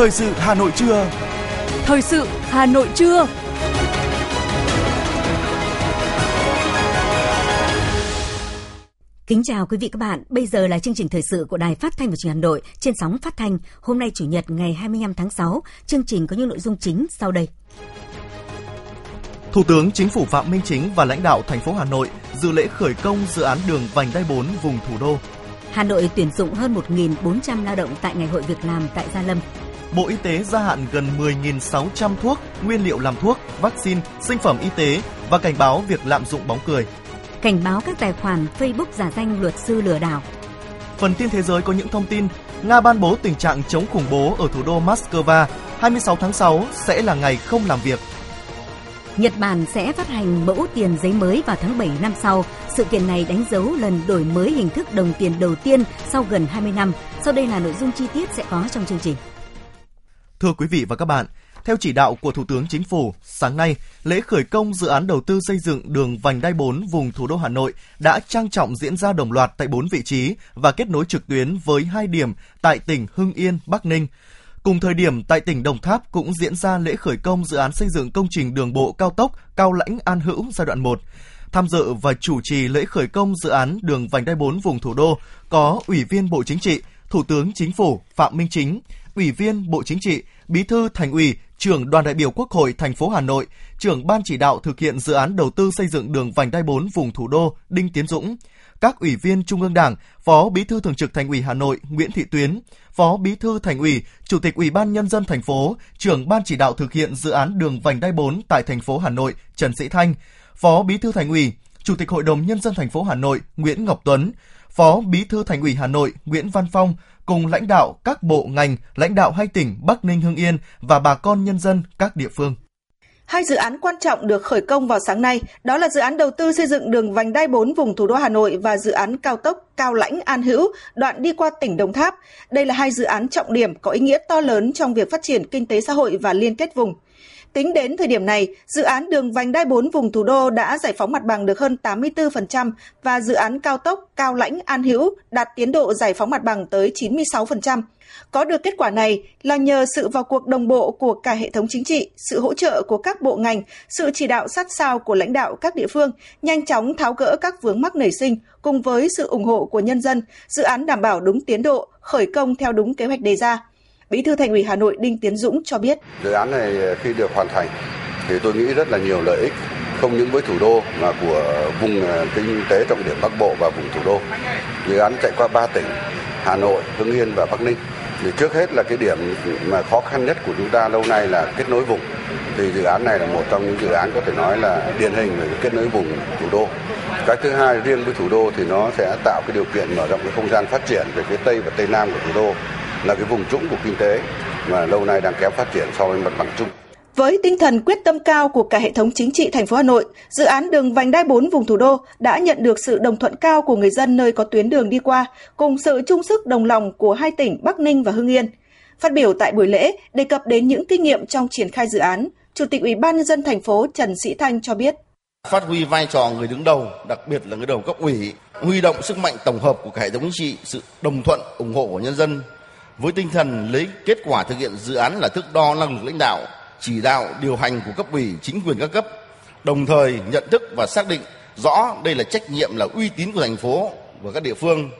Thời sự Hà Nội trưa. Thời sự Hà Nội trưa. Kính chào quý vị các bạn. Bây giờ là chương trình thời sự của Đài Phát thanh và Truyền hình Hà Nội trên sóng phát thanh. Hôm nay chủ nhật ngày 25 tháng 6, chương trình có những nội dung chính sau đây. Thủ tướng Chính phủ Phạm Minh Chính và lãnh đạo thành phố Hà Nội dự lễ khởi công dự án đường vành đai 4 vùng thủ đô. Hà Nội tuyển dụng hơn 1.400 lao động tại Ngày hội việc làm tại Gia Lâm. Bộ Y tế gia hạn gần 10.600 thuốc, nguyên liệu làm thuốc, vaccine, sinh phẩm y tế và cảnh báo việc lạm dụng bóng cười. Cảnh báo các tài khoản Facebook giả danh luật sư lừa đảo. Phần tin thế giới có những thông tin Nga ban bố tình trạng chống khủng bố ở thủ đô Moscow. 26 tháng 6 sẽ là ngày không làm việc. Nhật Bản sẽ phát hành mẫu tiền giấy mới vào tháng 7 năm sau. Sự kiện này đánh dấu lần đổi mới hình thức đồng tiền đầu tiên sau gần 20 năm. Sau đây là nội dung chi tiết sẽ có trong chương trình. Thưa quý vị và các bạn, theo chỉ đạo của Thủ tướng Chính phủ, sáng nay, lễ khởi công dự án đầu tư xây dựng đường vành đai 4 vùng thủ đô Hà Nội đã trang trọng diễn ra đồng loạt tại 4 vị trí và kết nối trực tuyến với hai điểm tại tỉnh Hưng Yên, Bắc Ninh. Cùng thời điểm tại tỉnh Đồng Tháp cũng diễn ra lễ khởi công dự án xây dựng công trình đường bộ cao tốc Cao Lãnh An Hữu giai đoạn 1. Tham dự và chủ trì lễ khởi công dự án đường vành đai 4 vùng thủ đô có Ủy viên Bộ Chính trị, Thủ tướng Chính phủ Phạm Minh Chính, Ủy viên Bộ Chính trị, Bí thư Thành ủy, trưởng đoàn đại biểu Quốc hội thành phố Hà Nội, trưởng ban chỉ đạo thực hiện dự án đầu tư xây dựng đường vành đai 4 vùng thủ đô Đinh Tiến Dũng, các ủy viên Trung ương Đảng, Phó Bí thư Thường trực Thành ủy Hà Nội Nguyễn Thị Tuyến, Phó Bí thư Thành ủy, Chủ tịch Ủy ban nhân dân thành phố, trưởng ban chỉ đạo thực hiện dự án đường vành đai 4 tại thành phố Hà Nội Trần Sĩ Thanh, Phó Bí thư Thành ủy, Chủ tịch Hội đồng nhân dân thành phố Hà Nội Nguyễn Ngọc Tuấn, Phó Bí thư Thành ủy Hà Nội Nguyễn Văn Phong cùng lãnh đạo các bộ ngành, lãnh đạo hai tỉnh Bắc Ninh Hưng Yên và bà con nhân dân các địa phương. Hai dự án quan trọng được khởi công vào sáng nay, đó là dự án đầu tư xây dựng đường vành đai 4 vùng thủ đô Hà Nội và dự án cao tốc Cao Lãnh An Hữu, đoạn đi qua tỉnh Đồng Tháp. Đây là hai dự án trọng điểm có ý nghĩa to lớn trong việc phát triển kinh tế xã hội và liên kết vùng. Tính đến thời điểm này, dự án đường vành đai 4 vùng thủ đô đã giải phóng mặt bằng được hơn 84% và dự án cao tốc Cao Lãnh An Hữu đạt tiến độ giải phóng mặt bằng tới 96%. Có được kết quả này là nhờ sự vào cuộc đồng bộ của cả hệ thống chính trị, sự hỗ trợ của các bộ ngành, sự chỉ đạo sát sao của lãnh đạo các địa phương, nhanh chóng tháo gỡ các vướng mắc nảy sinh, cùng với sự ủng hộ của nhân dân, dự án đảm bảo đúng tiến độ, khởi công theo đúng kế hoạch đề ra. Bí thư Thành ủy Hà Nội Đinh Tiến Dũng cho biết. Dự án này khi được hoàn thành thì tôi nghĩ rất là nhiều lợi ích không những với thủ đô mà của vùng à, kinh tế trọng điểm Bắc Bộ và vùng thủ đô. Dự án chạy qua 3 tỉnh Hà Nội, Hưng Yên và Bắc Ninh. Thì trước hết là cái điểm mà khó khăn nhất của chúng ta lâu nay là kết nối vùng. Thì dự án này là một trong những dự án có thể nói là điển hình về kết nối vùng thủ đô. Cái thứ hai riêng với thủ đô thì nó sẽ tạo cái điều kiện mở rộng cái không gian phát triển về phía tây và tây nam của thủ đô là cái vùng trũng của kinh tế mà lâu nay đang kém phát triển so với mặt bằng chung. Với tinh thần quyết tâm cao của cả hệ thống chính trị thành phố Hà Nội, dự án đường vành đai 4 vùng thủ đô đã nhận được sự đồng thuận cao của người dân nơi có tuyến đường đi qua, cùng sự chung sức đồng lòng của hai tỉnh Bắc Ninh và Hưng Yên. Phát biểu tại buổi lễ, đề cập đến những kinh nghiệm trong triển khai dự án, Chủ tịch Ủy ban nhân dân thành phố Trần Sĩ Thanh cho biết: Phát huy vai trò người đứng đầu, đặc biệt là người đầu cấp ủy, huy động sức mạnh tổng hợp của cả hệ thống chính trị, sự đồng thuận, ủng hộ của nhân dân với tinh thần lấy kết quả thực hiện dự án là thước đo năng lực lãnh đạo, chỉ đạo, điều hành của cấp ủy, chính quyền các cấp, đồng thời nhận thức và xác định rõ đây là trách nhiệm là uy tín của thành phố và các địa phương,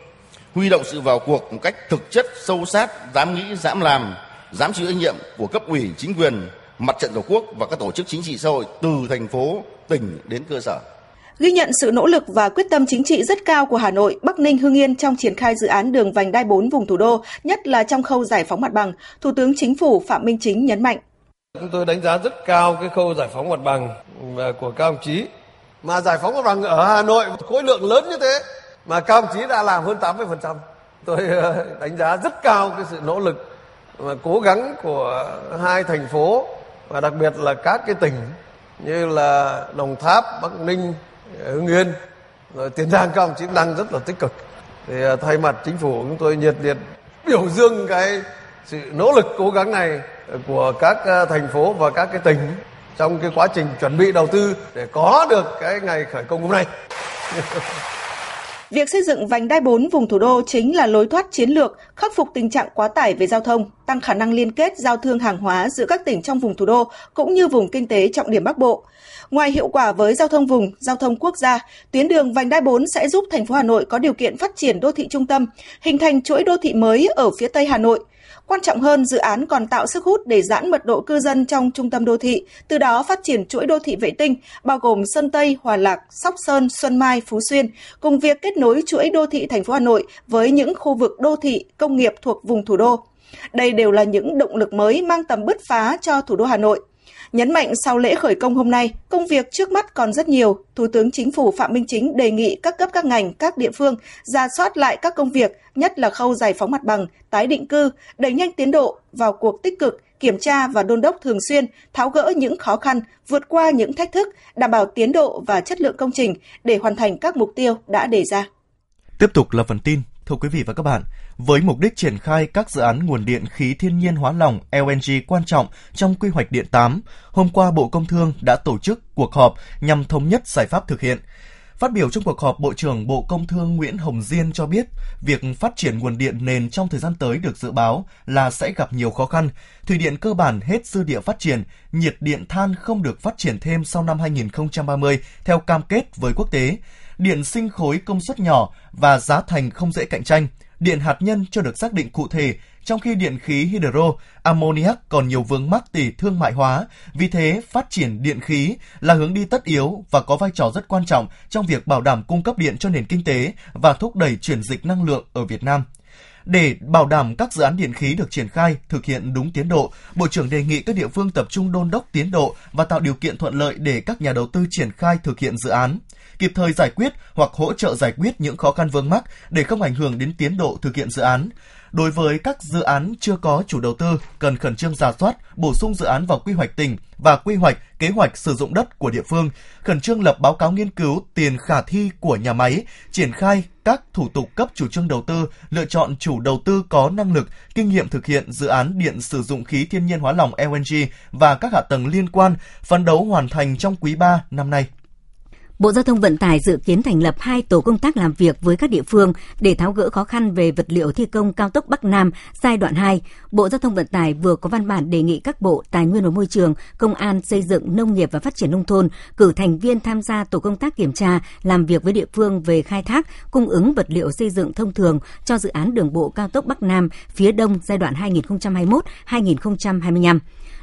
huy động sự vào cuộc một cách thực chất, sâu sát, dám nghĩ, dám làm, dám chịu trách nhiệm của cấp ủy, chính quyền, mặt trận tổ quốc và các tổ chức chính trị xã hội từ thành phố, tỉnh đến cơ sở. Ghi nhận sự nỗ lực và quyết tâm chính trị rất cao của Hà Nội, Bắc Ninh, Hưng Yên trong triển khai dự án đường vành đai 4 vùng thủ đô, nhất là trong khâu giải phóng mặt bằng, Thủ tướng Chính phủ Phạm Minh Chính nhấn mạnh. Chúng tôi đánh giá rất cao cái khâu giải phóng mặt bằng à, của các ông chí. Mà giải phóng mặt bằng ở Hà Nội khối lượng lớn như thế mà các ông chí đã làm hơn 80%. Tôi à, đánh giá rất cao cái sự nỗ lực và cố gắng của hai thành phố và đặc biệt là các cái tỉnh như là Đồng Tháp, Bắc Ninh, Hưng Yên rồi Tiền Giang, các ông chí đang rất là tích cực. Thì à, thay mặt chính phủ, chúng tôi nhiệt liệt biểu dương cái sự nỗ lực, cố gắng này của các à, thành phố và các cái tỉnh trong cái quá trình chuẩn bị đầu tư để có được cái ngày khởi công hôm nay. Việc xây dựng vành đai 4 vùng thủ đô chính là lối thoát chiến lược, khắc phục tình trạng quá tải về giao thông, tăng khả năng liên kết giao thương hàng hóa giữa các tỉnh trong vùng thủ đô cũng như vùng kinh tế trọng điểm Bắc Bộ. Ngoài hiệu quả với giao thông vùng, giao thông quốc gia, tuyến đường vành đai 4 sẽ giúp thành phố Hà Nội có điều kiện phát triển đô thị trung tâm, hình thành chuỗi đô thị mới ở phía Tây Hà Nội. Quan trọng hơn, dự án còn tạo sức hút để giãn mật độ cư dân trong trung tâm đô thị, từ đó phát triển chuỗi đô thị vệ tinh, bao gồm Sơn Tây, Hòa Lạc, Sóc Sơn, Xuân Mai, Phú Xuyên, cùng việc kết nối chuỗi đô thị thành phố Hà Nội với những khu vực đô thị, công nghiệp thuộc vùng thủ đô. Đây đều là những động lực mới mang tầm bứt phá cho thủ đô Hà Nội. Nhấn mạnh sau lễ khởi công hôm nay, công việc trước mắt còn rất nhiều. Thủ tướng Chính phủ Phạm Minh Chính đề nghị các cấp các ngành, các địa phương ra soát lại các công việc, nhất là khâu giải phóng mặt bằng, tái định cư, đẩy nhanh tiến độ, vào cuộc tích cực, kiểm tra và đôn đốc thường xuyên, tháo gỡ những khó khăn, vượt qua những thách thức, đảm bảo tiến độ và chất lượng công trình để hoàn thành các mục tiêu đã đề ra. Tiếp tục là phần tin Thưa quý vị và các bạn, với mục đích triển khai các dự án nguồn điện khí thiên nhiên hóa lỏng LNG quan trọng trong quy hoạch điện 8, hôm qua Bộ Công Thương đã tổ chức cuộc họp nhằm thống nhất giải pháp thực hiện. Phát biểu trong cuộc họp, Bộ trưởng Bộ Công Thương Nguyễn Hồng Diên cho biết, việc phát triển nguồn điện nền trong thời gian tới được dự báo là sẽ gặp nhiều khó khăn. Thủy điện cơ bản hết dư địa phát triển, nhiệt điện than không được phát triển thêm sau năm 2030 theo cam kết với quốc tế điện sinh khối công suất nhỏ và giá thành không dễ cạnh tranh, điện hạt nhân chưa được xác định cụ thể, trong khi điện khí hydro, ammoniac còn nhiều vướng mắc tỷ thương mại hóa. Vì thế, phát triển điện khí là hướng đi tất yếu và có vai trò rất quan trọng trong việc bảo đảm cung cấp điện cho nền kinh tế và thúc đẩy chuyển dịch năng lượng ở Việt Nam. Để bảo đảm các dự án điện khí được triển khai, thực hiện đúng tiến độ, Bộ trưởng đề nghị các địa phương tập trung đôn đốc tiến độ và tạo điều kiện thuận lợi để các nhà đầu tư triển khai thực hiện dự án kịp thời giải quyết hoặc hỗ trợ giải quyết những khó khăn vướng mắc để không ảnh hưởng đến tiến độ thực hiện dự án. Đối với các dự án chưa có chủ đầu tư, cần khẩn trương giả soát, bổ sung dự án vào quy hoạch tỉnh và quy hoạch kế hoạch sử dụng đất của địa phương, khẩn trương lập báo cáo nghiên cứu tiền khả thi của nhà máy, triển khai các thủ tục cấp chủ trương đầu tư, lựa chọn chủ đầu tư có năng lực, kinh nghiệm thực hiện dự án điện sử dụng khí thiên nhiên hóa lỏng LNG và các hạ tầng liên quan, phấn đấu hoàn thành trong quý 3 năm nay. Bộ Giao thông Vận tải dự kiến thành lập hai tổ công tác làm việc với các địa phương để tháo gỡ khó khăn về vật liệu thi công cao tốc Bắc Nam giai đoạn 2. Bộ Giao thông Vận tải vừa có văn bản đề nghị các bộ Tài nguyên và Môi trường, Công an, Xây dựng, Nông nghiệp và Phát triển Nông thôn cử thành viên tham gia tổ công tác kiểm tra, làm việc với địa phương về khai thác, cung ứng vật liệu xây dựng thông thường cho dự án đường bộ cao tốc Bắc Nam phía Đông giai đoạn 2021-2025.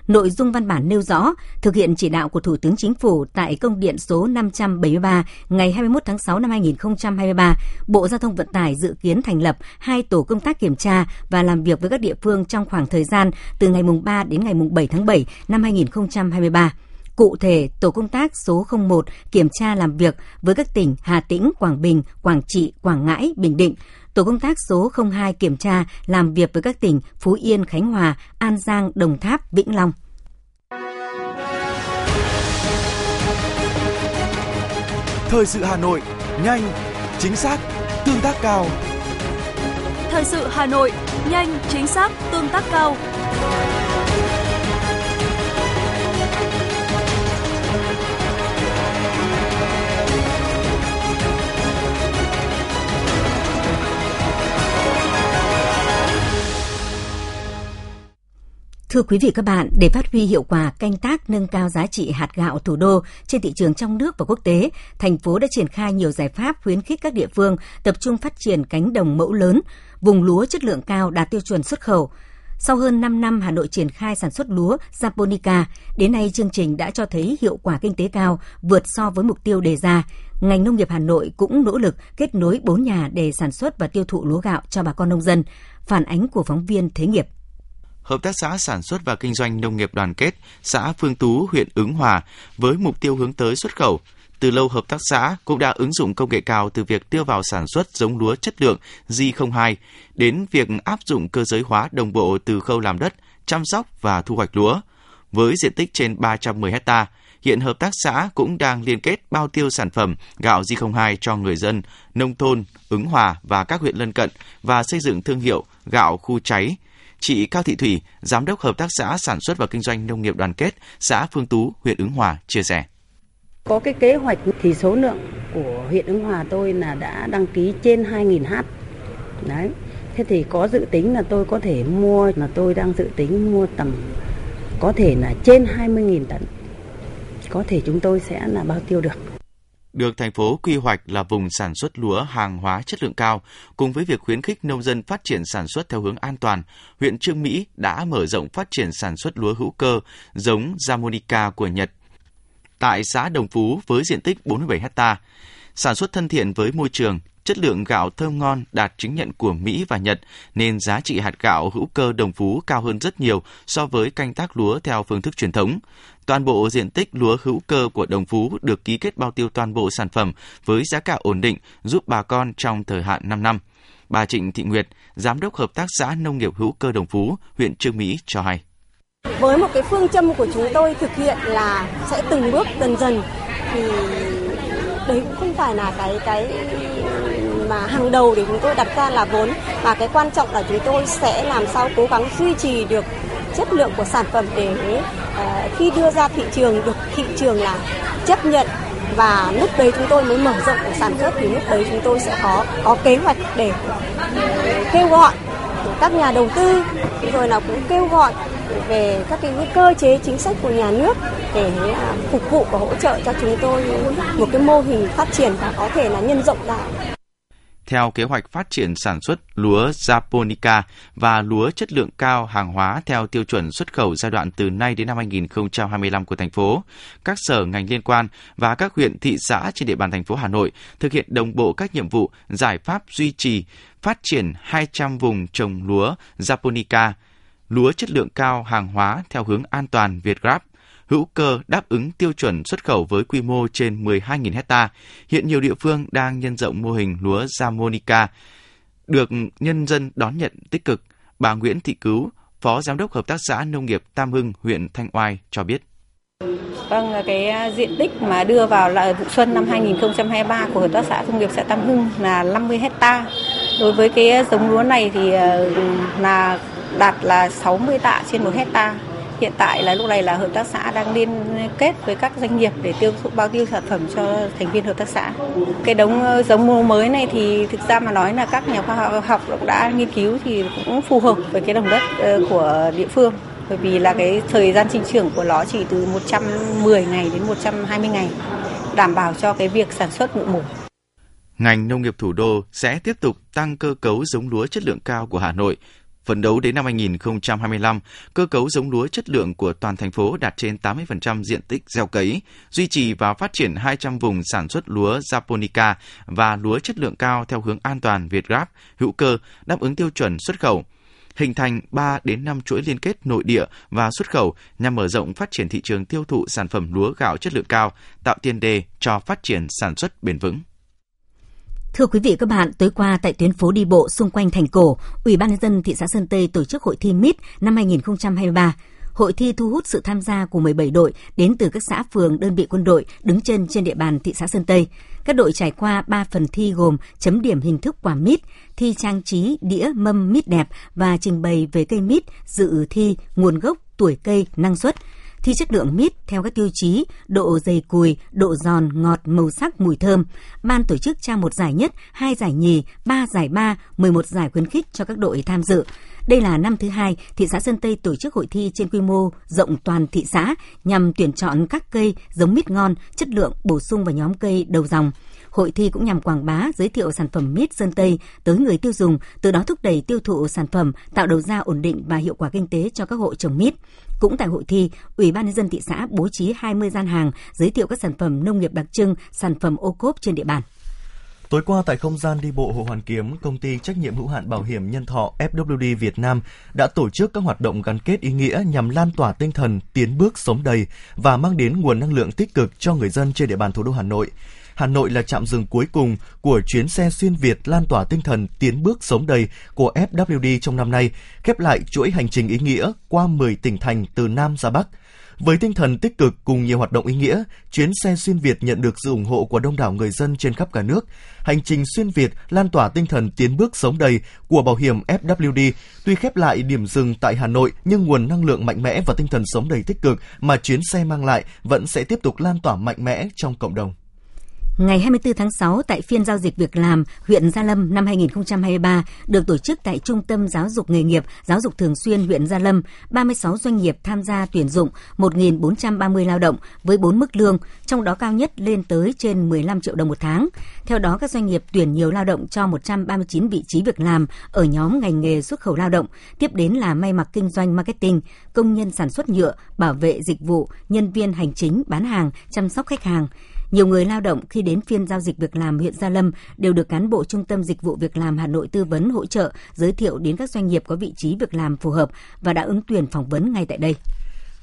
Nội dung văn bản nêu rõ, thực hiện chỉ đạo của Thủ tướng Chính phủ tại công điện số 573 ngày 21 tháng 6 năm 2023, Bộ Giao thông Vận tải dự kiến thành lập hai tổ công tác kiểm tra và làm việc với các địa phương trong khoảng thời gian từ ngày 3 đến ngày 7 tháng 7 năm 2023. Cụ thể, tổ công tác số 01 kiểm tra làm việc với các tỉnh Hà Tĩnh, Quảng Bình, Quảng Trị, Quảng Ngãi, Bình Định, Tổ công tác số 02 kiểm tra làm việc với các tỉnh Phú Yên, Khánh Hòa, An Giang, Đồng Tháp, Vĩnh Long. Thời sự Hà Nội, nhanh, chính xác, tương tác cao. Thời sự Hà Nội, nhanh, chính xác, tương tác cao. Thưa quý vị các bạn, để phát huy hiệu quả canh tác nâng cao giá trị hạt gạo thủ đô trên thị trường trong nước và quốc tế, thành phố đã triển khai nhiều giải pháp khuyến khích các địa phương tập trung phát triển cánh đồng mẫu lớn, vùng lúa chất lượng cao đạt tiêu chuẩn xuất khẩu. Sau hơn 5 năm Hà Nội triển khai sản xuất lúa Japonica, đến nay chương trình đã cho thấy hiệu quả kinh tế cao, vượt so với mục tiêu đề ra. Ngành nông nghiệp Hà Nội cũng nỗ lực kết nối 4 nhà để sản xuất và tiêu thụ lúa gạo cho bà con nông dân. Phản ánh của phóng viên Thế nghiệp. Hợp tác xã sản xuất và kinh doanh nông nghiệp đoàn kết xã Phương Tú, huyện Ứng Hòa với mục tiêu hướng tới xuất khẩu. Từ lâu hợp tác xã cũng đã ứng dụng công nghệ cao từ việc đưa vào sản xuất giống lúa chất lượng G02 đến việc áp dụng cơ giới hóa đồng bộ từ khâu làm đất, chăm sóc và thu hoạch lúa. Với diện tích trên 310 ha. hiện hợp tác xã cũng đang liên kết bao tiêu sản phẩm gạo G02 cho người dân, nông thôn, ứng hòa và các huyện lân cận và xây dựng thương hiệu gạo khu cháy Chị Cao Thị Thủy, Giám đốc Hợp tác xã Sản xuất và Kinh doanh Nông nghiệp Đoàn kết, xã Phương Tú, huyện Ứng Hòa, chia sẻ. Có cái kế hoạch thì số lượng của huyện Ứng Hòa tôi là đã đăng ký trên 2.000 hát. Đấy. Thế thì có dự tính là tôi có thể mua là tôi đang dự tính mua tầm có thể là trên 20.000 tấn. Có thể chúng tôi sẽ là bao tiêu được được thành phố quy hoạch là vùng sản xuất lúa hàng hóa chất lượng cao, cùng với việc khuyến khích nông dân phát triển sản xuất theo hướng an toàn, huyện Trương Mỹ đã mở rộng phát triển sản xuất lúa hữu cơ giống Japonica của Nhật tại xã Đồng Phú với diện tích 47 ha. Sản xuất thân thiện với môi trường, chất lượng gạo thơm ngon đạt chứng nhận của Mỹ và Nhật nên giá trị hạt gạo hữu cơ Đồng Phú cao hơn rất nhiều so với canh tác lúa theo phương thức truyền thống. Toàn bộ diện tích lúa hữu cơ của Đồng Phú được ký kết bao tiêu toàn bộ sản phẩm với giá cả ổn định giúp bà con trong thời hạn 5 năm. Bà Trịnh Thị Nguyệt, Giám đốc Hợp tác xã Nông nghiệp hữu cơ Đồng Phú, huyện Trương Mỹ cho hay. Với một cái phương châm của chúng tôi thực hiện là sẽ từng bước dần dần thì đấy cũng không phải là cái cái mà hàng đầu để chúng tôi đặt ra là vốn. Và cái quan trọng là chúng tôi sẽ làm sao cố gắng duy trì được chất lượng của sản phẩm để uh, khi đưa ra thị trường được thị trường là chấp nhận. Và lúc đấy chúng tôi mới mở rộng sản xuất thì lúc đấy chúng tôi sẽ có có kế hoạch để ờ, kêu gọi các nhà đầu tư rồi là cũng kêu gọi về các cái cơ chế chính sách của nhà nước để à, phục vụ và hỗ trợ cho chúng tôi một cái mô hình phát triển và có thể là nhân rộng ra theo kế hoạch phát triển sản xuất lúa Japonica và lúa chất lượng cao hàng hóa theo tiêu chuẩn xuất khẩu giai đoạn từ nay đến năm 2025 của thành phố, các sở ngành liên quan và các huyện thị xã trên địa bàn thành phố Hà Nội thực hiện đồng bộ các nhiệm vụ giải pháp duy trì phát triển 200 vùng trồng lúa Japonica, lúa chất lượng cao hàng hóa theo hướng an toàn Việt Grab hữu cơ đáp ứng tiêu chuẩn xuất khẩu với quy mô trên 12.000 hecta. Hiện nhiều địa phương đang nhân rộng mô hình lúa Jamonica, được nhân dân đón nhận tích cực. Bà Nguyễn Thị Cứu, Phó Giám đốc Hợp tác xã Nông nghiệp Tam Hưng, huyện Thanh Oai cho biết. Vâng, cái diện tích mà đưa vào là vụ xuân năm 2023 của Hợp tác xã Nông nghiệp xã Tam Hưng là 50 hecta. Đối với cái giống lúa này thì ờ, là đạt là 60 tạ trên 1 hecta hiện tại là lúc này là hợp tác xã đang liên kết với các doanh nghiệp để tiêu thụ, bao tiêu sản phẩm cho thành viên hợp tác xã. Cái đống ờ, giống ngô mới này thì thực ra mà nói là các nhà khoa học cũng đã nghiên cứu thì cũng phù hợp với cái đồng đất ờ, của địa phương bởi vì là cái thời gian sinh trưởng của nó chỉ từ 110 ngày đến 120 ngày, đảm bảo cho cái việc sản xuất vụ mùa. Ngành nông nghiệp thủ đô sẽ tiếp tục tăng cơ cấu giống lúa chất lượng cao của Hà Nội Phấn đấu đến năm 2025, cơ cấu giống lúa chất lượng của toàn thành phố đạt trên 80% diện tích gieo cấy, duy trì và phát triển 200 vùng sản xuất lúa Japonica và lúa chất lượng cao theo hướng an toàn Việt gáp hữu cơ, đáp ứng tiêu chuẩn xuất khẩu hình thành 3 đến 5 chuỗi liên kết nội địa và xuất khẩu nhằm mở rộng phát triển thị trường tiêu thụ sản phẩm lúa gạo chất lượng cao, tạo tiền đề cho phát triển sản xuất bền vững. Thưa quý vị các bạn, tối qua tại tuyến phố đi bộ xung quanh thành cổ, Ủy ban nhân dân thị xã Sơn Tây tổ chức hội thi MIT năm 2023. Hội thi thu hút sự tham gia của 17 đội đến từ các xã phường, đơn vị quân đội đứng chân trên địa bàn thị xã Sơn Tây. Các đội trải qua 3 phần thi gồm chấm điểm hình thức quả mít, thi trang trí đĩa mâm mít đẹp và trình bày về cây mít, dự thi nguồn gốc, tuổi cây, năng suất thi chất lượng mít theo các tiêu chí độ dày cùi, độ giòn, ngọt, màu sắc, mùi thơm. Ban tổ chức trao một giải nhất, hai giải nhì, ba giải ba, 11 giải khuyến khích cho các đội tham dự. Đây là năm thứ hai thị xã Sơn Tây tổ chức hội thi trên quy mô rộng toàn thị xã nhằm tuyển chọn các cây giống mít ngon, chất lượng bổ sung vào nhóm cây đầu dòng. Hội thi cũng nhằm quảng bá, giới thiệu sản phẩm mít Sơn Tây tới người tiêu dùng, từ đó thúc đẩy tiêu thụ sản phẩm, tạo đầu ra ổn định và hiệu quả kinh tế cho các hộ trồng mít. Cũng tại hội thi, Ủy ban nhân dân thị xã bố trí 20 gian hàng giới thiệu các sản phẩm nông nghiệp đặc trưng, sản phẩm ô cốp trên địa bàn. Tối qua tại không gian đi bộ Hồ Hoàn Kiếm, công ty trách nhiệm hữu hạn bảo hiểm nhân thọ FWD Việt Nam đã tổ chức các hoạt động gắn kết ý nghĩa nhằm lan tỏa tinh thần tiến bước sống đầy và mang đến nguồn năng lượng tích cực cho người dân trên địa bàn thủ đô Hà Nội. Hà Nội là trạm dừng cuối cùng của chuyến xe xuyên Việt lan tỏa tinh thần tiến bước sống đầy của FWD trong năm nay, khép lại chuỗi hành trình ý nghĩa qua 10 tỉnh thành từ Nam ra Bắc. Với tinh thần tích cực cùng nhiều hoạt động ý nghĩa, chuyến xe xuyên Việt nhận được sự ủng hộ của đông đảo người dân trên khắp cả nước. Hành trình xuyên Việt lan tỏa tinh thần tiến bước sống đầy của bảo hiểm FWD. Tuy khép lại điểm dừng tại Hà Nội, nhưng nguồn năng lượng mạnh mẽ và tinh thần sống đầy tích cực mà chuyến xe mang lại vẫn sẽ tiếp tục lan tỏa mạnh mẽ trong cộng đồng. Ngày 24 tháng 6 tại phiên giao dịch việc làm huyện Gia Lâm năm 2023 được tổ chức tại Trung tâm Giáo dục nghề nghiệp, Giáo dục thường xuyên huyện Gia Lâm, 36 doanh nghiệp tham gia tuyển dụng 1.430 lao động với 4 mức lương, trong đó cao nhất lên tới trên 15 triệu đồng một tháng. Theo đó, các doanh nghiệp tuyển nhiều lao động cho 139 vị trí việc làm ở nhóm ngành nghề xuất khẩu lao động, tiếp đến là may mặc kinh doanh marketing, công nhân sản xuất nhựa, bảo vệ dịch vụ, nhân viên hành chính, bán hàng, chăm sóc khách hàng. Nhiều người lao động khi đến phiên giao dịch việc làm huyện Gia Lâm đều được cán bộ Trung tâm Dịch vụ Việc làm Hà Nội tư vấn hỗ trợ, giới thiệu đến các doanh nghiệp có vị trí việc làm phù hợp và đã ứng tuyển phỏng vấn ngay tại đây.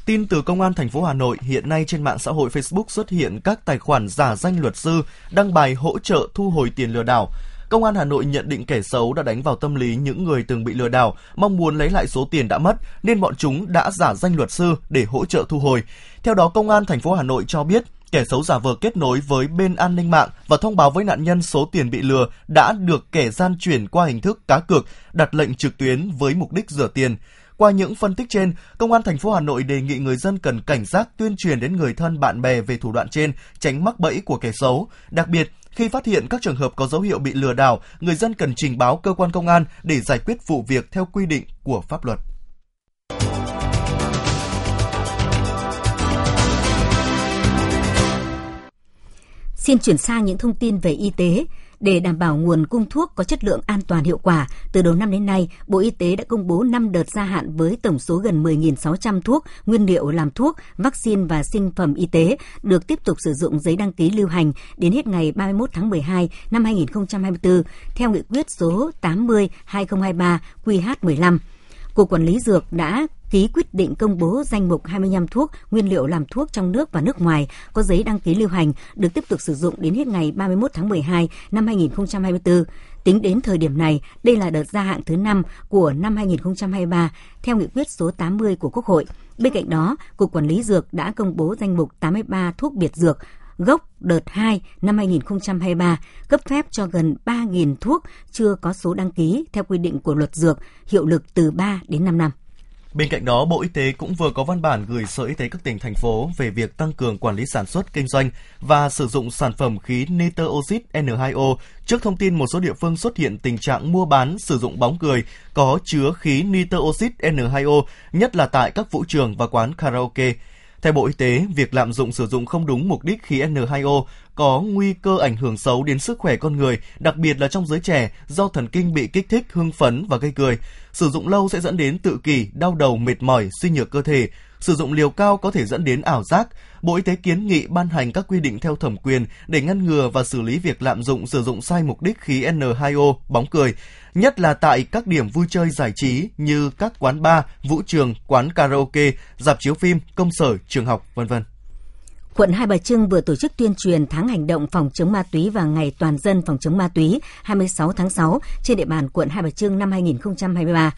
Tin từ Công an thành phố Hà Nội, hiện nay trên mạng xã hội Facebook xuất hiện các tài khoản giả danh luật sư đăng bài hỗ trợ thu hồi tiền lừa đảo. Công an Hà Nội nhận định kẻ xấu đã đánh vào tâm lý những người từng bị lừa đảo, mong muốn lấy lại số tiền đã mất nên bọn chúng đã giả danh luật sư để hỗ trợ thu hồi. Theo đó, Công an thành phố Hà Nội cho biết kẻ xấu giả vờ kết nối với bên an ninh mạng và thông báo với nạn nhân số tiền bị lừa đã được kẻ gian chuyển qua hình thức cá cược, đặt lệnh trực tuyến với mục đích rửa tiền. Qua những phân tích trên, Công an thành phố Hà Nội đề nghị người dân cần cảnh giác tuyên truyền đến người thân bạn bè về thủ đoạn trên, tránh mắc bẫy của kẻ xấu. Đặc biệt, khi phát hiện các trường hợp có dấu hiệu bị lừa đảo, người dân cần trình báo cơ quan công an để giải quyết vụ việc theo quy định của pháp luật. Xin chuyển sang những thông tin về y tế. Để đảm bảo nguồn cung thuốc có chất lượng an toàn hiệu quả, từ đầu năm đến nay, Bộ Y tế đã công bố 5 đợt gia hạn với tổng số gần 10.600 thuốc, nguyên liệu làm thuốc, vaccine và sinh phẩm y tế được tiếp tục sử dụng giấy đăng ký lưu hành đến hết ngày 31 tháng 12 năm 2024 theo nghị quyết số 80-2023 QH15. Cục Quản lý Dược đã ký quyết định công bố danh mục 25 thuốc, nguyên liệu làm thuốc trong nước và nước ngoài có giấy đăng ký lưu hành được tiếp tục sử dụng đến hết ngày 31 tháng 12 năm 2024. Tính đến thời điểm này, đây là đợt gia hạn thứ 5 của năm 2023 theo nghị quyết số 80 của Quốc hội. Bên cạnh đó, Cục Quản lý Dược đã công bố danh mục 83 thuốc biệt dược gốc đợt 2 năm 2023 cấp phép cho gần 3.000 thuốc chưa có số đăng ký theo quy định của luật dược, hiệu lực từ 3 đến 5 năm. Bên cạnh đó, Bộ Y tế cũng vừa có văn bản gửi Sở Y tế các tỉnh, thành phố về việc tăng cường quản lý sản xuất, kinh doanh và sử dụng sản phẩm khí nitơ oxit N2O trước thông tin một số địa phương xuất hiện tình trạng mua bán sử dụng bóng cười có chứa khí nitơ oxit N2O, nhất là tại các vũ trường và quán karaoke. Theo Bộ Y tế, việc lạm dụng sử dụng không đúng mục đích khí N2O có nguy cơ ảnh hưởng xấu đến sức khỏe con người, đặc biệt là trong giới trẻ do thần kinh bị kích thích, hưng phấn và gây cười. Sử dụng lâu sẽ dẫn đến tự kỷ, đau đầu, mệt mỏi, suy nhược cơ thể. Sử dụng liều cao có thể dẫn đến ảo giác. Bộ Y tế kiến nghị ban hành các quy định theo thẩm quyền để ngăn ngừa và xử lý việc lạm dụng sử dụng sai mục đích khí N2O, bóng cười, nhất là tại các điểm vui chơi giải trí như các quán bar, vũ trường, quán karaoke, dạp chiếu phim, công sở, trường học, vân vân. Quận Hai Bà Trưng vừa tổ chức tuyên truyền tháng hành động phòng chống ma túy và ngày toàn dân phòng chống ma túy 26 tháng 6 trên địa bàn quận Hai Bà Trưng năm 2023.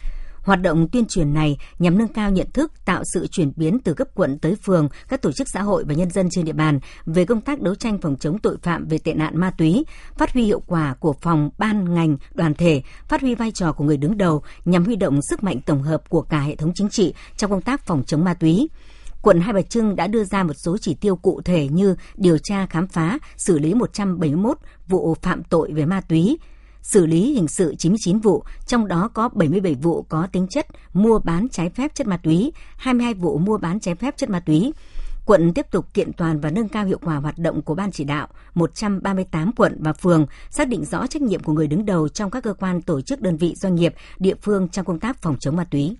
Hoạt động tuyên truyền này nhằm nâng cao nhận thức, tạo sự chuyển biến từ cấp quận tới phường, các tổ chức xã hội và nhân dân trên địa bàn về công tác đấu tranh phòng chống tội phạm về tệ nạn ma túy, phát huy hiệu quả của phòng, ban, ngành, đoàn thể, phát huy vai trò của người đứng đầu nhằm huy động sức mạnh tổng hợp của cả hệ thống chính trị trong công tác phòng chống ma túy. Quận Hai Bà Trưng đã đưa ra một số chỉ tiêu cụ thể như điều tra khám phá, xử lý 171 vụ phạm tội về ma túy, xử lý hình sự 99 vụ, trong đó có 77 vụ có tính chất mua bán trái phép chất ma túy, 22 vụ mua bán trái phép chất ma túy. Quận tiếp tục kiện toàn và nâng cao hiệu quả hoạt động của Ban chỉ đạo 138 quận và phường, xác định rõ trách nhiệm của người đứng đầu trong các cơ quan tổ chức đơn vị doanh nghiệp, địa phương trong công tác phòng chống ma túy.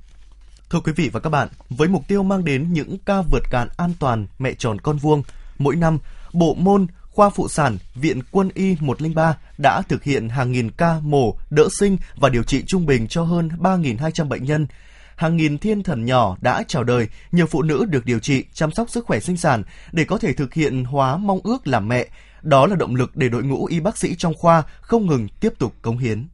Thưa quý vị và các bạn, với mục tiêu mang đến những ca vượt cạn an toàn mẹ tròn con vuông, mỗi năm, bộ môn khoa phụ sản Viện Quân y 103 đã thực hiện hàng nghìn ca mổ, đỡ sinh và điều trị trung bình cho hơn 3.200 bệnh nhân. Hàng nghìn thiên thần nhỏ đã chào đời, nhiều phụ nữ được điều trị, chăm sóc sức khỏe sinh sản để có thể thực hiện hóa mong ước làm mẹ. Đó là động lực để đội ngũ y bác sĩ trong khoa không ngừng tiếp tục cống hiến.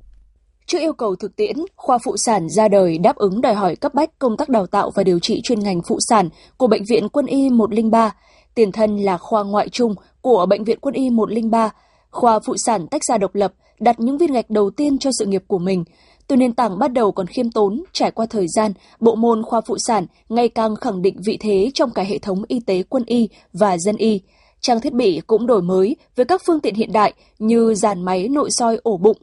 Trước yêu cầu thực tiễn, khoa phụ sản ra đời đáp ứng đòi hỏi cấp bách công tác đào tạo và điều trị chuyên ngành phụ sản của Bệnh viện Quân y 103, tiền thân là khoa ngoại trung của Bệnh viện Quân y 103. Khoa phụ sản tách ra độc lập, đặt những viên gạch đầu tiên cho sự nghiệp của mình. Từ nền tảng bắt đầu còn khiêm tốn, trải qua thời gian, bộ môn khoa phụ sản ngày càng khẳng định vị thế trong cả hệ thống y tế quân y và dân y. Trang thiết bị cũng đổi mới với các phương tiện hiện đại như dàn máy nội soi ổ bụng,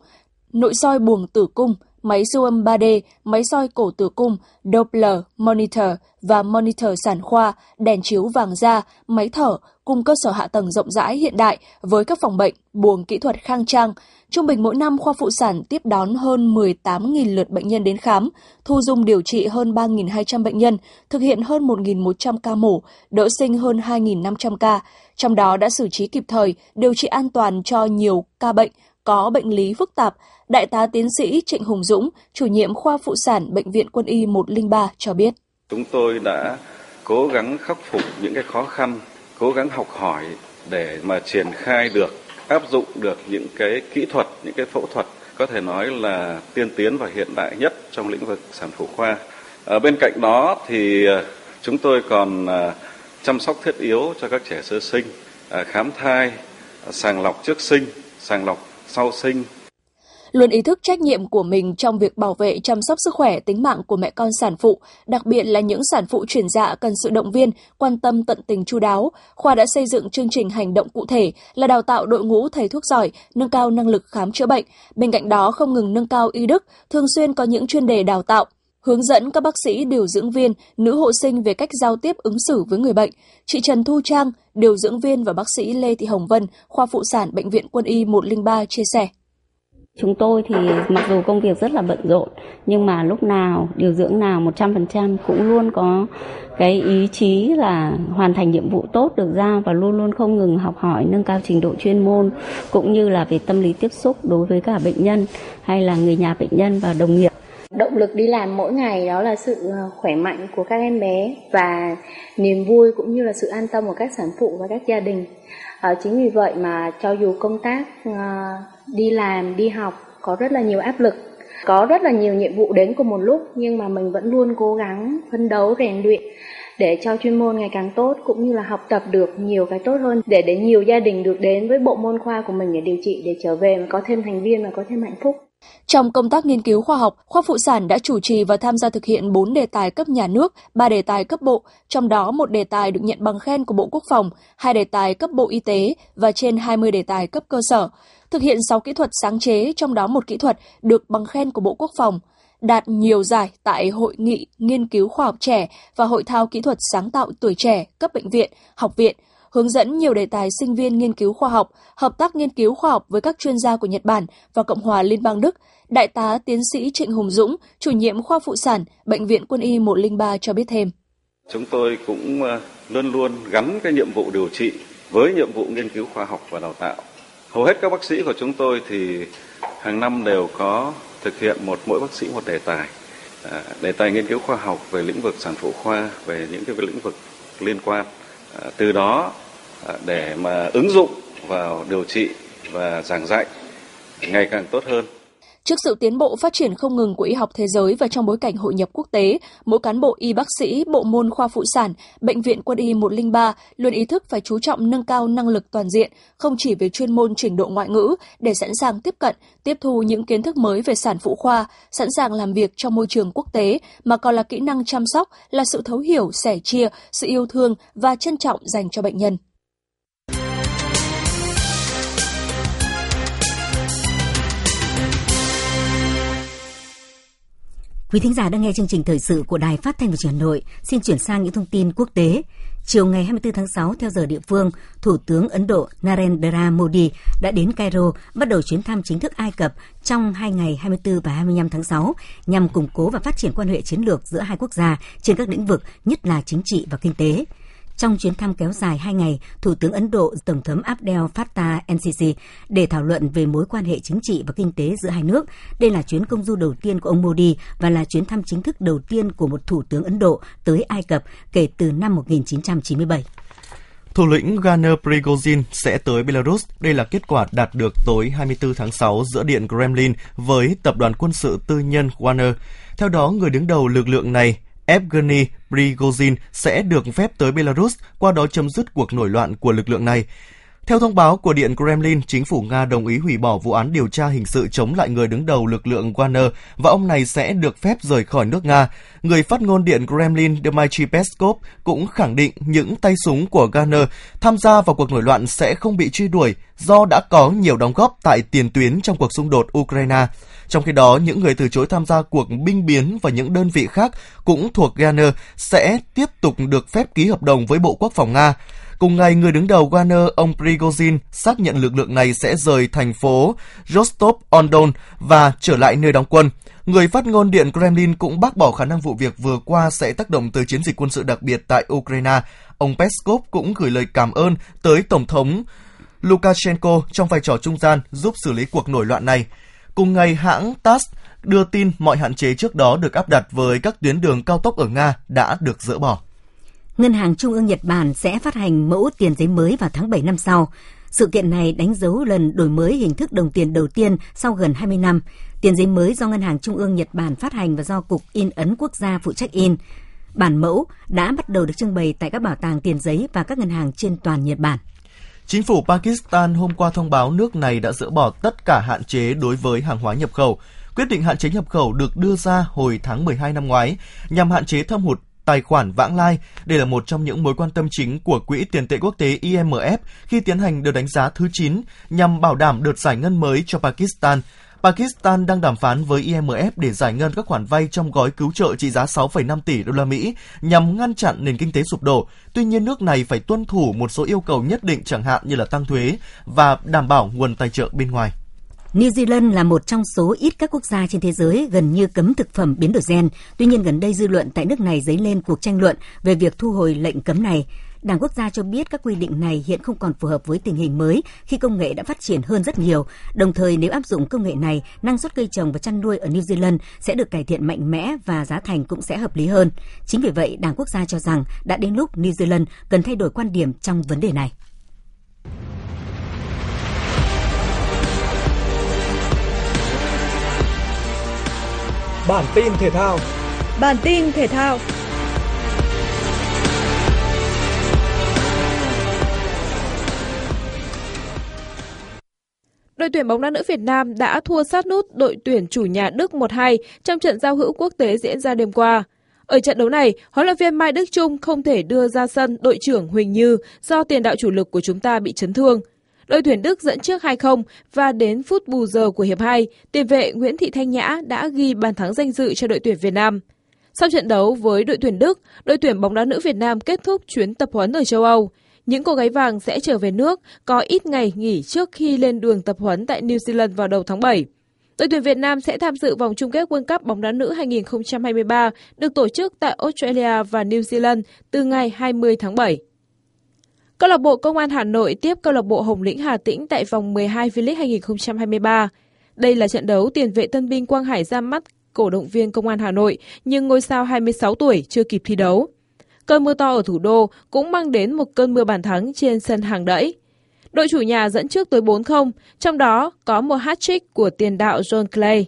nội soi buồng tử cung, máy siêu âm 3D, máy soi cổ tử cung, Doppler, monitor và monitor sản khoa, đèn chiếu vàng da, máy thở, cùng cơ sở hạ tầng rộng rãi hiện đại với các phòng bệnh, buồng kỹ thuật khang trang. Trung bình mỗi năm khoa phụ sản tiếp đón hơn 18.000 lượt bệnh nhân đến khám, thu dung điều trị hơn 3.200 bệnh nhân, thực hiện hơn 1.100 ca mổ, đỡ sinh hơn 2.500 ca. Trong đó đã xử trí kịp thời, điều trị an toàn cho nhiều ca bệnh có bệnh lý phức tạp, Đại tá tiến sĩ Trịnh Hùng Dũng, chủ nhiệm khoa phụ sản Bệnh viện Quân y 103 cho biết. Chúng tôi đã cố gắng khắc phục những cái khó khăn, cố gắng học hỏi để mà triển khai được, áp dụng được những cái kỹ thuật, những cái phẫu thuật có thể nói là tiên tiến và hiện đại nhất trong lĩnh vực sản phụ khoa. Ở bên cạnh đó thì ờ, chúng tôi còn ờ, chăm sóc thiết yếu cho các trẻ sơ sinh, ờ, khám thai, sàng lọc trước sinh, sàng lọc sau sinh, luôn ý thức trách nhiệm của mình trong việc bảo vệ chăm sóc sức khỏe tính mạng của mẹ con sản phụ, đặc biệt là những sản phụ chuyển dạ cần sự động viên, quan tâm tận tình chu đáo. Khoa đã xây dựng chương trình hành động cụ thể là đào tạo đội ngũ thầy thuốc giỏi, nâng cao năng lực khám chữa bệnh. Bên cạnh đó không ngừng nâng cao y đức, thường xuyên có những chuyên đề đào tạo, hướng dẫn các bác sĩ điều dưỡng viên, nữ hộ sinh về cách giao tiếp ứng xử với người bệnh. Chị Trần Thu Trang, điều dưỡng viên và bác sĩ Lê Thị Hồng Vân, khoa phụ sản Bệnh viện Quân y 103 chia sẻ. Chúng tôi thì mặc dù công việc rất là bận rộn nhưng mà lúc nào điều dưỡng nào 100% cũng luôn có cái ý chí là hoàn thành nhiệm vụ tốt được giao và luôn luôn không ngừng học hỏi nâng cao trình độ chuyên môn cũng như là về tâm lý tiếp xúc đối với cả bệnh nhân hay là người nhà bệnh nhân và đồng nghiệp. Động lực đi làm mỗi ngày đó là sự ờ, khỏe mạnh của các em bé và niềm vui cũng như là sự an tâm của các sản phụ và các gia đình. À, chính vì vậy mà cho dù công tác à, đi làm, đi học có rất là nhiều áp lực, có rất là nhiều nhiệm vụ đến cùng một lúc nhưng mà mình vẫn luôn cố gắng phấn đấu rèn luyện để cho chuyên môn ngày càng tốt cũng như là học tập được nhiều cái tốt hơn để để nhiều gia đình được đến với bộ môn khoa của mình để điều trị để trở về mà có thêm thành viên và có thêm hạnh phúc. Trong công tác nghiên cứu khoa học, khoa phụ sản đã chủ trì và tham gia thực hiện 4 đề tài cấp nhà nước, 3 đề tài cấp bộ, trong đó một đề tài được nhận bằng khen của Bộ Quốc phòng, hai đề tài cấp Bộ Y tế và trên 20 đề tài cấp cơ sở. Thực hiện 6 kỹ thuật sáng chế, trong đó một kỹ thuật được bằng khen của Bộ Quốc phòng đạt nhiều giải tại Hội nghị Nghiên cứu Khoa học trẻ và Hội thao Kỹ thuật Sáng tạo tuổi trẻ cấp bệnh viện, học viện, hướng dẫn nhiều đề tài sinh viên nghiên cứu khoa học, hợp tác nghiên cứu khoa học với các chuyên gia của Nhật Bản và Cộng hòa Liên bang Đức. Đại tá tiến sĩ Trịnh Hùng Dũng, chủ nhiệm khoa phụ sản, Bệnh viện Quân y 103 cho biết thêm. Chúng tôi cũng ờ, luôn luôn gắn cái nhiệm vụ điều trị với nhiệm vụ nghiên cứu khoa học và đào tạo. Hầu hết các bác sĩ của chúng tôi thì hàng năm đều có thực hiện một mỗi bác sĩ một đề tài. À, đề tài nghiên cứu khoa học về lĩnh vực sản phụ khoa, về những cái lĩnh vực liên quan À, từ đó À, để mà ứng dụng vào điều trị và giảng dạy ngày càng tốt hơn. Trước sự tiến bộ phát triển không ngừng của y học thế giới và trong bối cảnh hội nhập quốc tế, mỗi cán bộ y bác sĩ, bộ môn khoa phụ sản, Bệnh viện Quân y 103 luôn ý thức phải chú trọng nâng cao năng lực toàn diện, không chỉ về chuyên môn trình độ ngoại ngữ để sẵn sàng tiếp cận, tiếp thu những kiến thức mới về sản phụ khoa, sẵn sàng làm việc trong môi trường quốc tế, mà còn là kỹ năng chăm sóc, là sự thấu hiểu, sẻ chia, sự yêu thương và trân trọng dành cho bệnh nhân. Quý thính giả đang nghe chương trình thời sự của Đài Phát thanh và Truyền hình Hà Nội. Xin chuyển sang những thông tin quốc tế. Chiều ngày 24 tháng 6 theo giờ địa phương, Thủ tướng Ấn Độ Narendra Modi đã đến Cairo bắt đầu chuyến thăm chính thức Ai Cập trong hai ngày 24 và 25 tháng 6 nhằm củng cố và phát triển quan hệ chiến lược giữa hai quốc gia trên các lĩnh vực, nhất là chính trị và kinh tế. Trong chuyến thăm kéo dài hai ngày, Thủ tướng Ấn Độ Tổng thống Abdel Fattah NCC để thảo luận về mối quan hệ chính trị và kinh tế giữa hai nước. Đây là chuyến công du đầu tiên của ông Modi và là chuyến thăm chính thức đầu tiên của một Thủ tướng Ấn Độ tới Ai Cập kể từ năm 1997. Thủ lĩnh Wagner Prigozhin sẽ tới Belarus. Đây là kết quả đạt được tối 24 tháng 6 giữa Điện Kremlin với tập đoàn quân sự tư nhân Wagner. Theo đó, người đứng đầu lực lượng này, Evgeny Prigozhin, sẽ được phép tới Belarus, qua đó chấm dứt cuộc nổi loạn của lực lượng này. Theo thông báo của Điện Kremlin, chính phủ Nga đồng ý hủy bỏ vụ án điều tra hình sự chống lại người đứng đầu lực lượng Wagner và ông này sẽ được phép rời khỏi nước Nga. Người phát ngôn Điện Kremlin Dmitry Peskov cũng khẳng định những tay súng của Wagner tham gia vào cuộc nổi loạn sẽ không bị truy đuổi do đã có nhiều đóng góp tại tiền tuyến trong cuộc xung đột Ukraine. Trong khi đó, những người từ chối tham gia cuộc binh biến và những đơn vị khác cũng thuộc Wagner sẽ tiếp tục được phép ký hợp đồng với Bộ Quốc phòng Nga. Cùng ngày, người đứng đầu Wagner, ông Prigozhin, xác nhận lực lượng này sẽ rời thành phố Rostov-on-Don và trở lại nơi đóng quân. Người phát ngôn Điện Kremlin cũng bác bỏ khả năng vụ việc vừa qua sẽ tác động tới chiến dịch quân sự đặc biệt tại Ukraine. Ông Peskov cũng gửi lời cảm ơn tới Tổng thống Lukashenko trong vai trò trung gian giúp xử lý cuộc nổi loạn này. Cùng ngày, hãng TASS đưa tin mọi hạn chế trước đó được áp đặt với các tuyến đường cao tốc ở Nga đã được dỡ bỏ. Ngân hàng Trung ương Nhật Bản sẽ phát hành mẫu tiền giấy mới vào tháng 7 năm sau. Sự kiện này đánh dấu lần đổi mới hình thức đồng tiền đầu tiên sau gần 20 năm. Tiền giấy mới do Ngân hàng Trung ương Nhật Bản phát hành và do Cục In ấn Quốc gia phụ trách in. Bản mẫu đã bắt đầu được trưng bày tại các bảo tàng tiền giấy và các ngân hàng trên toàn Nhật Bản. Chính phủ Pakistan hôm qua thông báo nước này đã dỡ bỏ tất cả hạn chế đối với hàng hóa nhập khẩu. Quyết định hạn chế nhập khẩu được đưa ra hồi tháng 12 năm ngoái, nhằm hạn chế thâm hụt tài khoản vãng lai. Đây là một trong những mối quan tâm chính của Quỹ tiền tệ quốc tế IMF khi tiến hành đợt đánh giá thứ 9 nhằm bảo đảm đợt giải ngân mới cho Pakistan. Pakistan đang đàm phán với IMF để giải ngân các khoản vay trong gói cứu trợ trị giá 6,5 tỷ đô la Mỹ nhằm ngăn chặn nền kinh tế sụp đổ. Tuy nhiên nước này phải tuân thủ một số yêu cầu nhất định chẳng hạn như là tăng thuế và đảm bảo nguồn tài trợ bên ngoài. New Zealand là một trong số ít các quốc gia trên thế giới gần như cấm thực phẩm biến đổi gen. Tuy nhiên gần đây dư luận tại nước này dấy lên cuộc tranh luận về việc thu hồi lệnh cấm này. Đảng Quốc gia cho biết các quy định này hiện không còn phù hợp với tình hình mới khi công nghệ đã phát triển hơn rất nhiều. Đồng thời nếu áp dụng công nghệ này, năng suất cây trồng và chăn nuôi ở New Zealand sẽ được cải thiện mạnh mẽ và giá thành cũng sẽ hợp lý hơn. Chính vì vậy, Đảng Quốc gia cho rằng đã đến lúc New Zealand cần thay đổi quan điểm trong vấn đề này. Bản tin thể thao. Bản tin thể thao. Đội tuyển bóng đá nữ Việt Nam đã thua sát nút đội tuyển chủ nhà Đức 1-2 trong trận giao hữu quốc tế diễn ra đêm qua. Ở trận đấu này, huấn luyện viên Mai Đức Trung không thể đưa ra sân đội trưởng Huỳnh Như do tiền đạo chủ lực của chúng ta bị chấn thương. Đội tuyển Đức dẫn trước 2-0 và đến phút bù giờ của hiệp 2, tiền vệ Nguyễn Thị Thanh Nhã đã ghi bàn thắng danh dự cho đội tuyển Việt Nam. Sau trận đấu với đội tuyển Đức, đội tuyển bóng đá nữ Việt Nam kết thúc chuyến tập huấn ở châu Âu. Những cô gái vàng sẽ trở về nước có ít ngày nghỉ trước khi lên đường tập huấn tại New Zealand vào đầu tháng 7. Đội tuyển Việt Nam sẽ tham dự vòng chung kết World Cup bóng đá nữ 2023 được tổ chức tại Australia và New Zealand từ ngày 20 tháng 7. Câu lạc bộ Công an Hà Nội tiếp câu lạc bộ Hồng Lĩnh Hà Tĩnh tại vòng 12 V-League 2023. Đây là trận đấu tiền vệ tân binh Quang Hải ra mắt cổ động viên Công an Hà Nội, nhưng ngôi sao 26 tuổi chưa kịp thi đấu. Cơn mưa to ở thủ đô cũng mang đến một cơn mưa bàn thắng trên sân hàng đẫy. Đội chủ nhà dẫn trước tới 4-0, trong đó có một hat-trick của tiền đạo John Clay.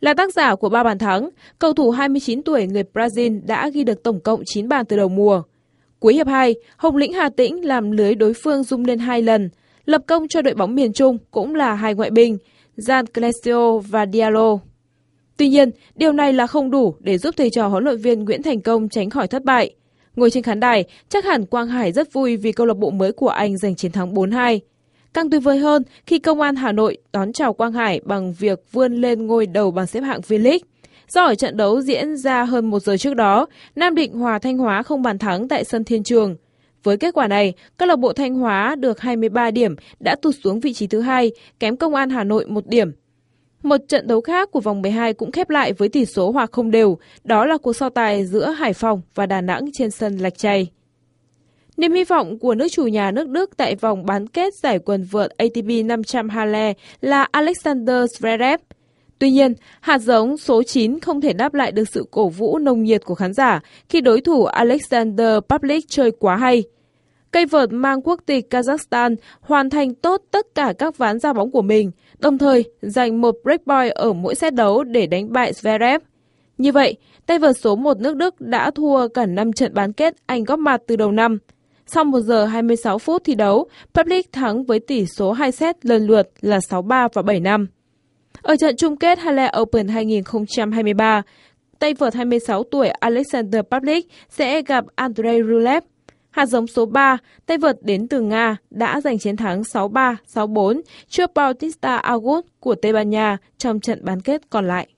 Là tác giả của ba bàn thắng, cầu thủ 29 tuổi người Brazil đã ghi được tổng cộng 9 bàn từ đầu mùa. Cuối hiệp 2, Hồng Lĩnh Hà Tĩnh làm lưới đối phương rung lên hai lần, lập công cho đội bóng miền Trung cũng là hai ngoại binh, Gian Clesio và Diallo. Tuy nhiên, điều này là không đủ để giúp thầy trò huấn luyện viên Nguyễn Thành Công tránh khỏi thất bại. Ngồi trên khán đài, chắc hẳn Quang Hải rất vui vì câu lạc bộ mới của anh giành chiến thắng 4-2. Càng tuyệt vời hơn khi công an Hà Nội đón chào Quang Hải bằng việc vươn lên ngôi đầu bảng xếp hạng V-League. Do ở trận đấu diễn ra hơn một giờ trước đó, Nam Định hòa Thanh Hóa không bàn thắng tại sân Thiên Trường. Với kết quả này, câu lạc bộ Thanh Hóa được 23 điểm đã tụt xuống vị trí thứ hai, kém Công an Hà Nội một điểm. Một trận đấu khác của vòng 12 cũng khép lại với tỷ số hòa không đều, đó là cuộc so tài giữa Hải Phòng và Đà Nẵng trên sân Lạch Tray. Niềm hy vọng của nước chủ nhà nước Đức tại vòng bán kết giải quần vợt ATP 500 Halle là Alexander Zverev. Tuy nhiên, hạt giống số 9 không thể đáp lại được sự cổ vũ nồng nhiệt của khán giả khi đối thủ Alexander Pavlik chơi quá hay. Cây vợt mang quốc tịch Kazakhstan hoàn thành tốt tất cả các ván ra bóng của mình, đồng thời giành một break point ở mỗi set đấu để đánh bại Zverev. Như vậy, tay vợt số 1 nước Đức đã thua cả 5 trận bán kết Anh góp mặt từ đầu năm. Sau 1 giờ 26 phút thi đấu, Public thắng với tỷ số 2 set lần lượt là 6-3 và 7-5. Ở trận chung kết Halle Open 2023, tay vợt 26 tuổi Alexander Public sẽ gặp Andrei Rublev. Hạt giống số 3, tay vợt đến từ Nga, đã giành chiến thắng 6-3, 6-4 trước Bautista Agut của Tây Ban Nha trong trận bán kết còn lại.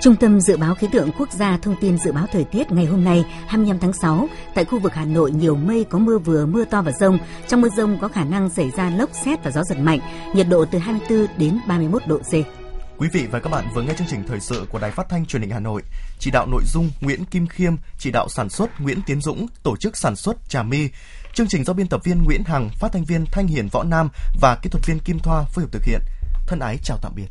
Trung tâm Dự báo Khí tượng Quốc gia thông tin dự báo thời tiết ngày hôm nay 25 tháng 6 tại khu vực Hà Nội nhiều mây có mưa vừa mưa to và rông. Trong mưa rông có khả năng xảy ra lốc xét và gió giật mạnh, nhiệt độ từ 24 đến 31 độ C. Quý vị và các bạn vừa nghe chương trình thời sự của Đài Phát thanh Truyền hình Hà Nội. Chỉ đạo nội dung Nguyễn Kim Khiêm, chỉ đạo sản xuất Nguyễn Tiến Dũng, tổ chức sản xuất Trà My. Chương trình do biên tập viên Nguyễn Hằng, phát thanh viên Thanh Hiền Võ Nam và kỹ thuật viên Kim Thoa phối hợp thực hiện. Thân ái chào tạm biệt.